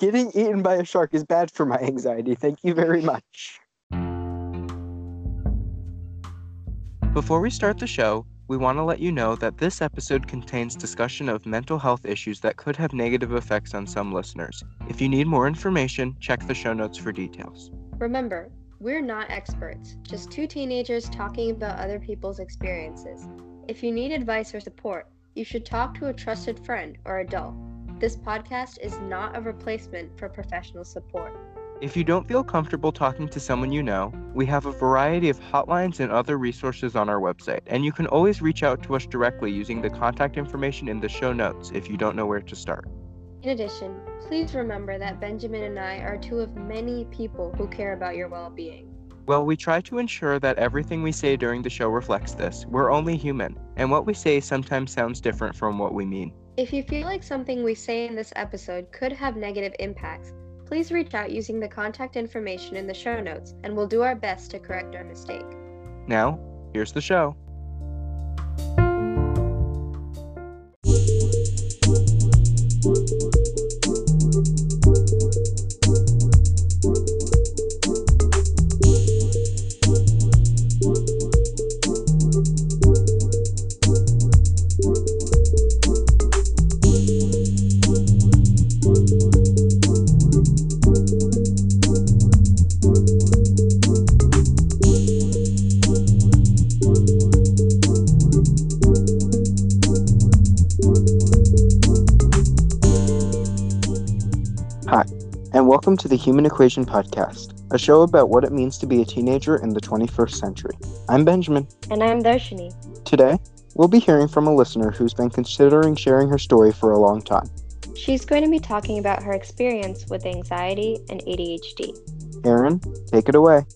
Getting eaten by a shark is bad for my anxiety. Thank you very much. Before we start the show, we want to let you know that this episode contains discussion of mental health issues that could have negative effects on some listeners. If you need more information, check the show notes for details. Remember, we're not experts, just two teenagers talking about other people's experiences. If you need advice or support, you should talk to a trusted friend or adult. This podcast is not a replacement for professional support. If you don't feel comfortable talking to someone you know, we have a variety of hotlines and other resources on our website, and you can always reach out to us directly using the contact information in the show notes if you don't know where to start. In addition, please remember that Benjamin and I are two of many people who care about your well being. Well, we try to ensure that everything we say during the show reflects this. We're only human, and what we say sometimes sounds different from what we mean. If you feel like something we say in this episode could have negative impacts, please reach out using the contact information in the show notes, and we'll do our best to correct our mistake. Now, here's the show. Welcome to the Human Equation Podcast, a show about what it means to be a teenager in the 21st century. I'm Benjamin. And I'm Darshini. Today, we'll be hearing from a listener who's been considering sharing her story for a long time. She's going to be talking about her experience with anxiety and ADHD. Erin, take it away.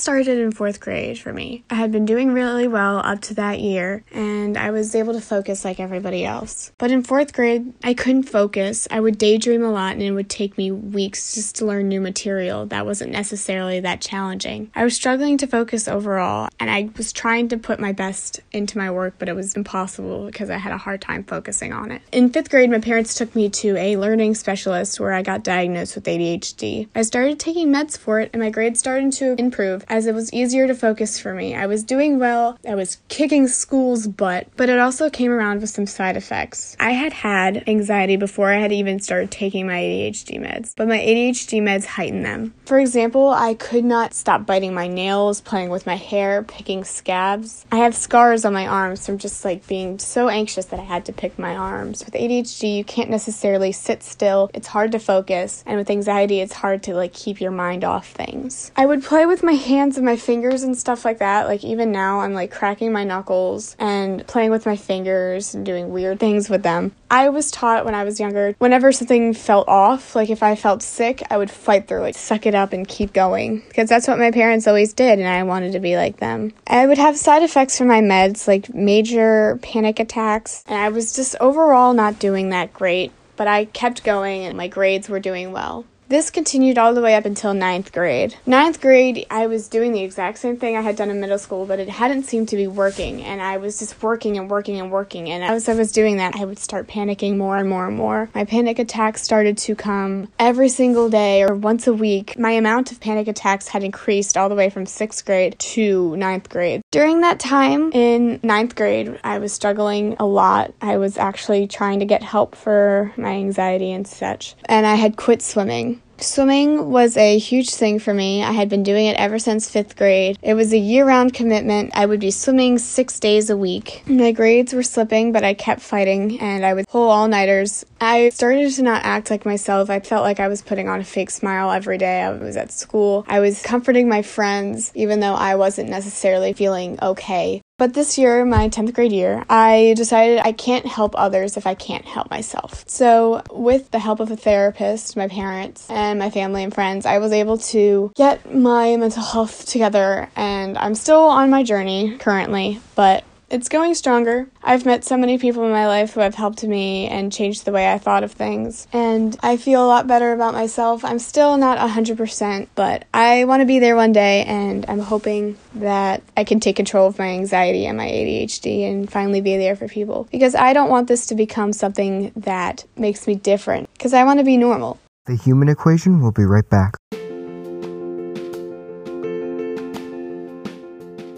Started in fourth grade for me. I had been doing really well up to that year, and I was able to focus like everybody else. But in fourth grade, I couldn't focus. I would daydream a lot, and it would take me weeks just to learn new material that wasn't necessarily that challenging. I was struggling to focus overall, and I was trying to put my best into my work, but it was impossible because I had a hard time focusing on it. In fifth grade, my parents took me to a learning specialist where I got diagnosed with ADHD. I started taking meds for it, and my grades started to improve as it was easier to focus for me. I was doing well, I was kicking school's butt, but it also came around with some side effects. I had had anxiety before I had even started taking my ADHD meds, but my ADHD meds heightened them. For example, I could not stop biting my nails, playing with my hair, picking scabs. I have scars on my arms from just like being so anxious that I had to pick my arms. With ADHD, you can't necessarily sit still. It's hard to focus, and with anxiety, it's hard to like keep your mind off things. I would play with my hands and my fingers and stuff like that. Like even now, I'm like cracking my knuckles and playing with my fingers and doing weird things with them. I was taught when I was younger, whenever something felt off, like if I felt sick, I would fight through it, suck it up and keep going. Because that's what my parents always did, and I wanted to be like them. I would have side effects from my meds, like major panic attacks, and I was just overall not doing that great. But I kept going, and my grades were doing well. This continued all the way up until ninth grade. Ninth grade, I was doing the exact same thing I had done in middle school, but it hadn't seemed to be working, and I was just working and working and working. And as I was doing that, I would start panicking more and more and more. My panic attacks started to come every single day or once a week. My amount of panic attacks had increased all the way from sixth grade to ninth grade. During that time in ninth grade, I was struggling a lot. I was actually trying to get help for my anxiety and such, and I had quit swimming. Swimming was a huge thing for me. I had been doing it ever since fifth grade. It was a year round commitment. I would be swimming six days a week. My grades were slipping, but I kept fighting and I would pull all nighters. I started to not act like myself. I felt like I was putting on a fake smile every day. I was at school. I was comforting my friends, even though I wasn't necessarily feeling okay. But this year, my 10th grade year, I decided I can't help others if I can't help myself. So, with the help of a therapist, my parents, and my family and friends, I was able to get my mental health together. And I'm still on my journey currently, but it's going stronger. I've met so many people in my life who have helped me and changed the way I thought of things. And I feel a lot better about myself. I'm still not 100%, but I want to be there one day and I'm hoping that I can take control of my anxiety and my ADHD and finally be there for people. Because I don't want this to become something that makes me different, because I want to be normal. The Human Equation will be right back.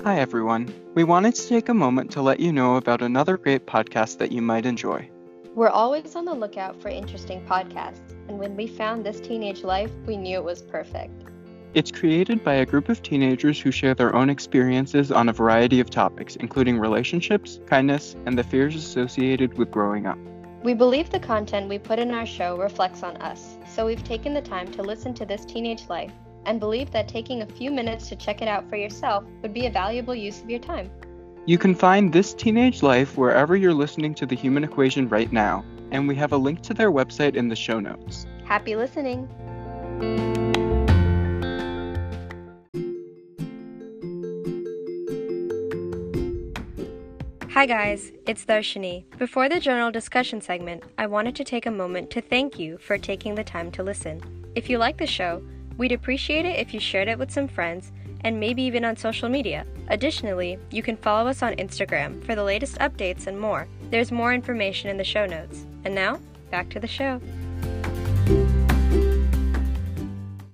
Hi, everyone. We wanted to take a moment to let you know about another great podcast that you might enjoy. We're always on the lookout for interesting podcasts, and when we found This Teenage Life, we knew it was perfect. It's created by a group of teenagers who share their own experiences on a variety of topics, including relationships, kindness, and the fears associated with growing up. We believe the content we put in our show reflects on us, so we've taken the time to listen to This Teenage Life and believe that taking a few minutes to check it out for yourself would be a valuable use of your time. You can find This Teenage Life wherever you're listening to The Human Equation right now, and we have a link to their website in the show notes. Happy listening! Hi guys, it's Darshini. Before the journal discussion segment, I wanted to take a moment to thank you for taking the time to listen. If you like the show, we'd appreciate it if you shared it with some friends and maybe even on social media. Additionally, you can follow us on Instagram for the latest updates and more. There's more information in the show notes. And now, back to the show.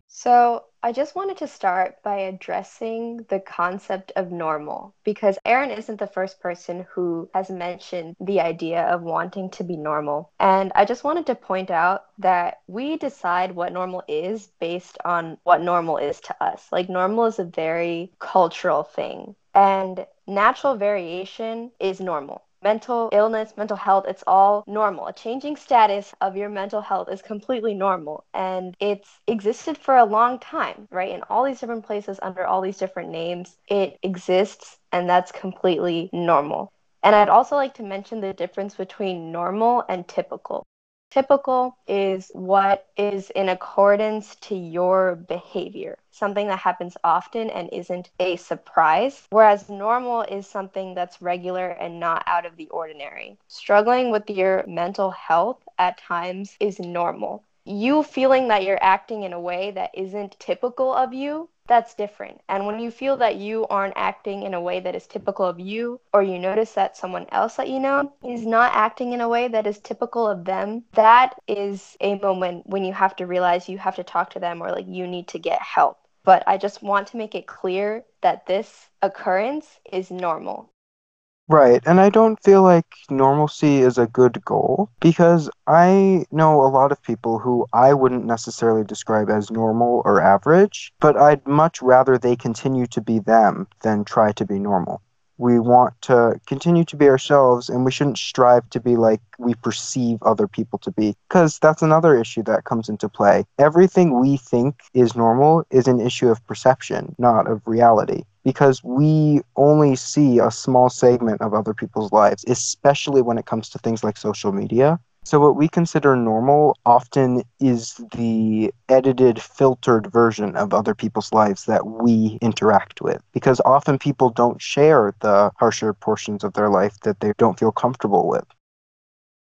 So, I just wanted to start by addressing the concept of normal because Erin isn't the first person who has mentioned the idea of wanting to be normal. And I just wanted to point out that we decide what normal is based on what normal is to us. Like, normal is a very cultural thing, and natural variation is normal mental illness, mental health, it's all normal. A changing status of your mental health is completely normal. And it's existed for a long time, right? In all these different places under all these different names, it exists, and that's completely normal. And I'd also like to mention the difference between normal and typical. Typical is what is in accordance to your behavior, something that happens often and isn't a surprise, whereas normal is something that's regular and not out of the ordinary. Struggling with your mental health at times is normal. You feeling that you're acting in a way that isn't typical of you that's different. And when you feel that you aren't acting in a way that is typical of you, or you notice that someone else that you know is not acting in a way that is typical of them, that is a moment when you have to realize you have to talk to them or like you need to get help. But I just want to make it clear that this occurrence is normal. Right, and I don't feel like normalcy is a good goal because I know a lot of people who I wouldn't necessarily describe as normal or average, but I'd much rather they continue to be them than try to be normal. We want to continue to be ourselves and we shouldn't strive to be like we perceive other people to be because that's another issue that comes into play. Everything we think is normal is an issue of perception, not of reality because we only see a small segment of other people's lives, especially when it comes to things like social media. So, what we consider normal often is the edited, filtered version of other people's lives that we interact with. Because often people don't share the harsher portions of their life that they don't feel comfortable with.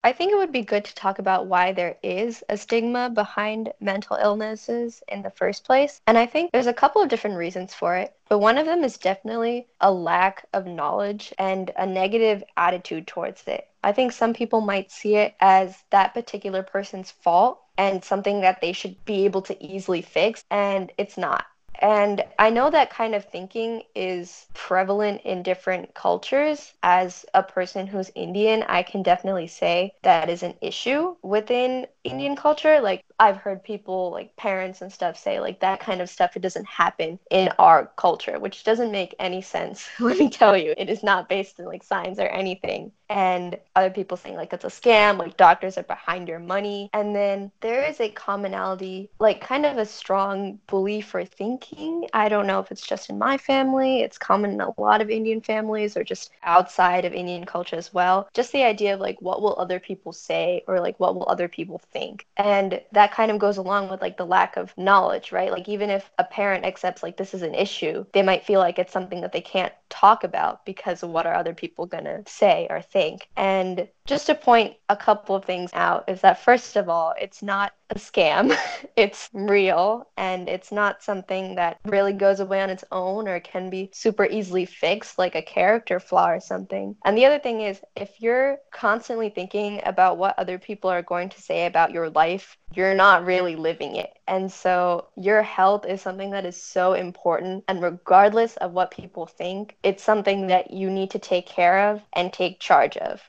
I think it would be good to talk about why there is a stigma behind mental illnesses in the first place. And I think there's a couple of different reasons for it. But one of them is definitely a lack of knowledge and a negative attitude towards it. I think some people might see it as that particular person's fault and something that they should be able to easily fix, and it's not. And I know that kind of thinking is prevalent in different cultures. As a person who's Indian, I can definitely say that is an issue within Indian culture. Like, I've heard people, like parents and stuff, say, like, that kind of stuff, it doesn't happen in our culture, which doesn't make any sense. Let me tell you, it is not based in like science or anything. And other people saying, like, it's a scam, like, doctors are behind your money. And then there is a commonality, like, kind of a strong belief or thinking. I don't know if it's just in my family, it's common in a lot of Indian families or just outside of Indian culture as well. Just the idea of, like, what will other people say or, like, what will other people think? And that that kind of goes along with like the lack of knowledge, right? Like even if a parent accepts like this is an issue, they might feel like it's something that they can't talk about because of what are other people going to say or think. And just to point a couple of things out is that first of all, it's not a scam. it's real and it's not something that really goes away on its own or can be super easily fixed like a character flaw or something. And the other thing is if you're constantly thinking about what other people are going to say about your life, you're not really living it. And so your health is something that is so important and regardless of what people think, it's something that you need to take care of and take charge of.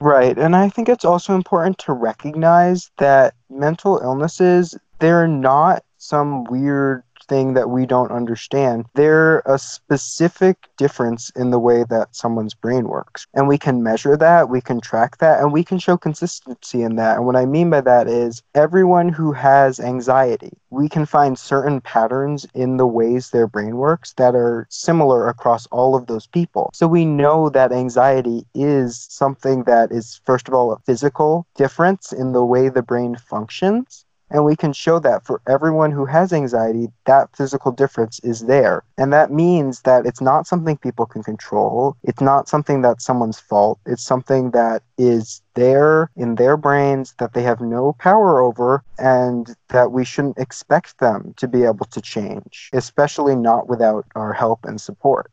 Right. And I think it's also important to recognize that mental illnesses, they're not some weird thing that we don't understand. They're a specific difference in the way that someone's brain works. And we can measure that, we can track that, and we can show consistency in that. And what I mean by that is everyone who has anxiety, we can find certain patterns in the ways their brain works that are similar across all of those people. So we know that anxiety is something that is, first of all, a physical difference in the way the brain functions. And we can show that for everyone who has anxiety, that physical difference is there. And that means that it's not something people can control. It's not something that's someone's fault. It's something that is there in their brains that they have no power over and that we shouldn't expect them to be able to change, especially not without our help and support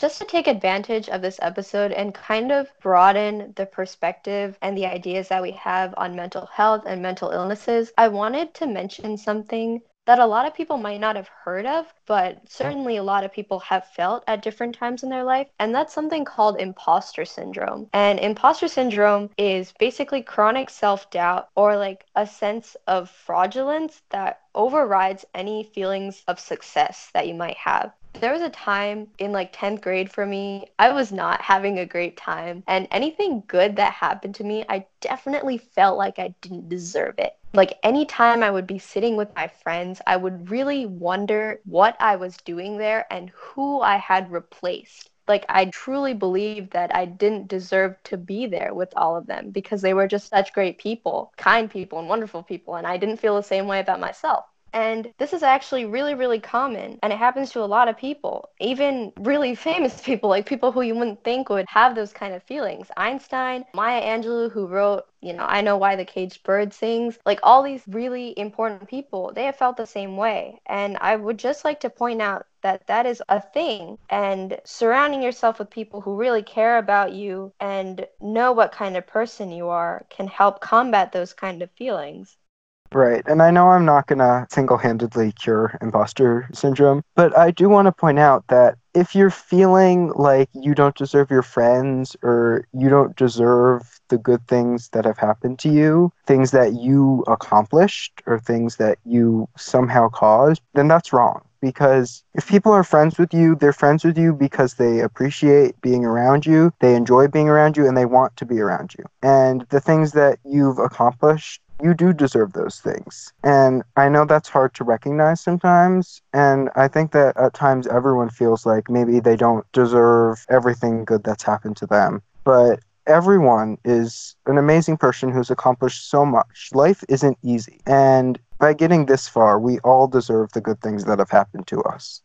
just to take advantage of this episode and kind of broaden the perspective and the ideas that we have on mental health and mental illnesses, I wanted to mention something that a lot of people might not have heard of, but certainly a lot of people have felt at different times in their life. And that's something called imposter syndrome. And imposter syndrome is basically chronic self doubt or like a sense of fraudulence that overrides any feelings of success that you might have. There was a time in like 10th grade for me, I was not having a great time. And anything good that happened to me, I definitely felt like I didn't deserve it. Like anytime I would be sitting with my friends, I would really wonder what I was doing there and who I had replaced like I truly believed that I didn't deserve to be there with all of them because they were just such great people, kind people and wonderful people and I didn't feel the same way about myself. And this is actually really, really common. And it happens to a lot of people, even really famous people, like people who you wouldn't think would have those kind of feelings. Einstein, Maya Angelou, who wrote, you know, I Know Why the Caged Bird Sings, like all these really important people, they have felt the same way. And I would just like to point out that that is a thing. And surrounding yourself with people who really care about you and know what kind of person you are can help combat those kind of feelings. Right. And I know I'm not going to single handedly cure imposter syndrome, but I do want to point out that if you're feeling like you don't deserve your friends or you don't deserve the good things that have happened to you, things that you accomplished or things that you somehow caused, then that's wrong. Because if people are friends with you, they're friends with you because they appreciate being around you, they enjoy being around you, and they want to be around you. And the things that you've accomplished you do deserve those things. And I know that's hard to recognize sometimes. And I think that at times everyone feels like maybe they don't deserve everything good that's happened to them. But everyone is an amazing person who's accomplished so much. Life isn't easy. And by getting this far, we all deserve the good things that have happened to us.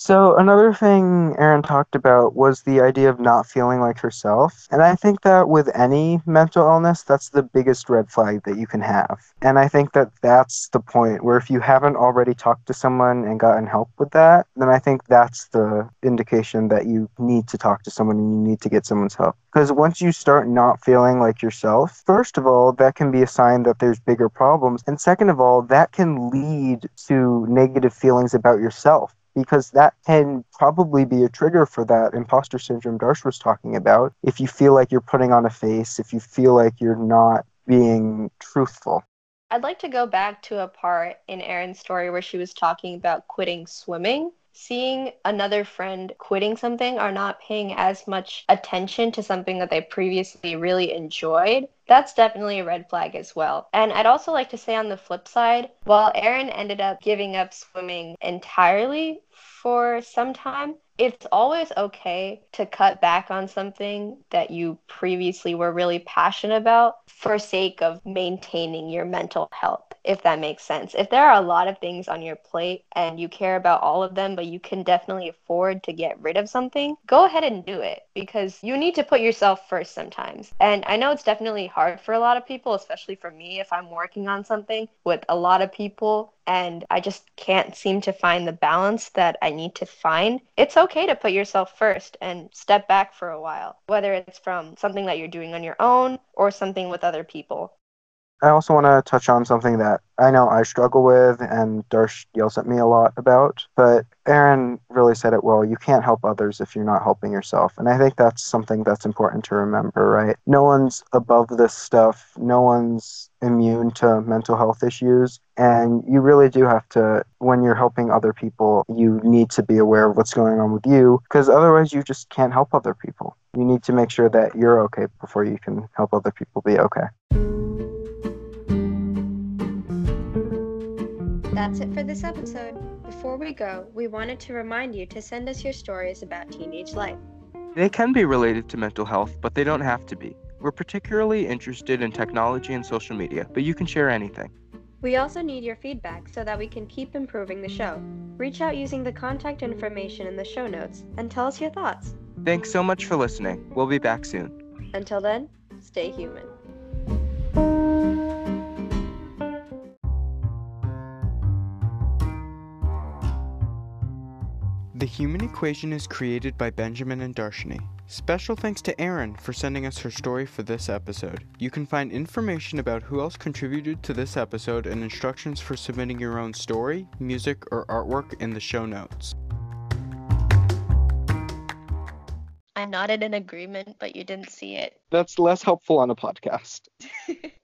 So, another thing Erin talked about was the idea of not feeling like herself. And I think that with any mental illness, that's the biggest red flag that you can have. And I think that that's the point where if you haven't already talked to someone and gotten help with that, then I think that's the indication that you need to talk to someone and you need to get someone's help. Because once you start not feeling like yourself, first of all, that can be a sign that there's bigger problems. And second of all, that can lead to negative feelings about yourself because that can probably be a trigger for that imposter syndrome Darsh was talking about. If you feel like you're putting on a face, if you feel like you're not being truthful. I'd like to go back to a part in Erin's story where she was talking about quitting swimming. Seeing another friend quitting something or not paying as much attention to something that they previously really enjoyed that's definitely a red flag as well. And I'd also like to say on the flip side, while Erin ended up giving up swimming entirely for some time, it's always okay to cut back on something that you previously were really passionate about for sake of maintaining your mental health if that makes sense. If there are a lot of things on your plate and you care about all of them, but you can definitely afford to get rid of something, go ahead and do it because you need to put yourself first sometimes. And I know it's definitely hard for a lot of people, especially for me if I'm working on something with a lot of people and I just can't seem to find the balance that I need to find. It's okay to put yourself first and step back for a while, whether it's from something that you're doing on your own or something with other people. I also want to touch on something that I know I struggle with and Darsh yells at me a lot about, but Erin really said it well. You can't help others if you're not helping yourself. And I think that's something that's important to remember, right? No one's above this stuff, no one's immune to mental health issues. And you really do have to, when you're helping other people, you need to be aware of what's going on with you because otherwise you just can't help other people. You need to make sure that you're okay before you can help other people be okay. That's it for this episode. Before we go, we wanted to remind you to send us your stories about teenage life. They can be related to mental health, but they don't have to be. We're particularly interested in technology and social media, but you can share anything. We also need your feedback so that we can keep improving the show. Reach out using the contact information in the show notes and tell us your thoughts. Thanks so much for listening. We'll be back soon. Until then, stay human. The Human Equation is created by Benjamin and Darshini. Special thanks to Erin for sending us her story for this episode. You can find information about who else contributed to this episode and instructions for submitting your own story, music, or artwork in the show notes. I nodded in agreement, but you didn't see it. That's less helpful on a podcast.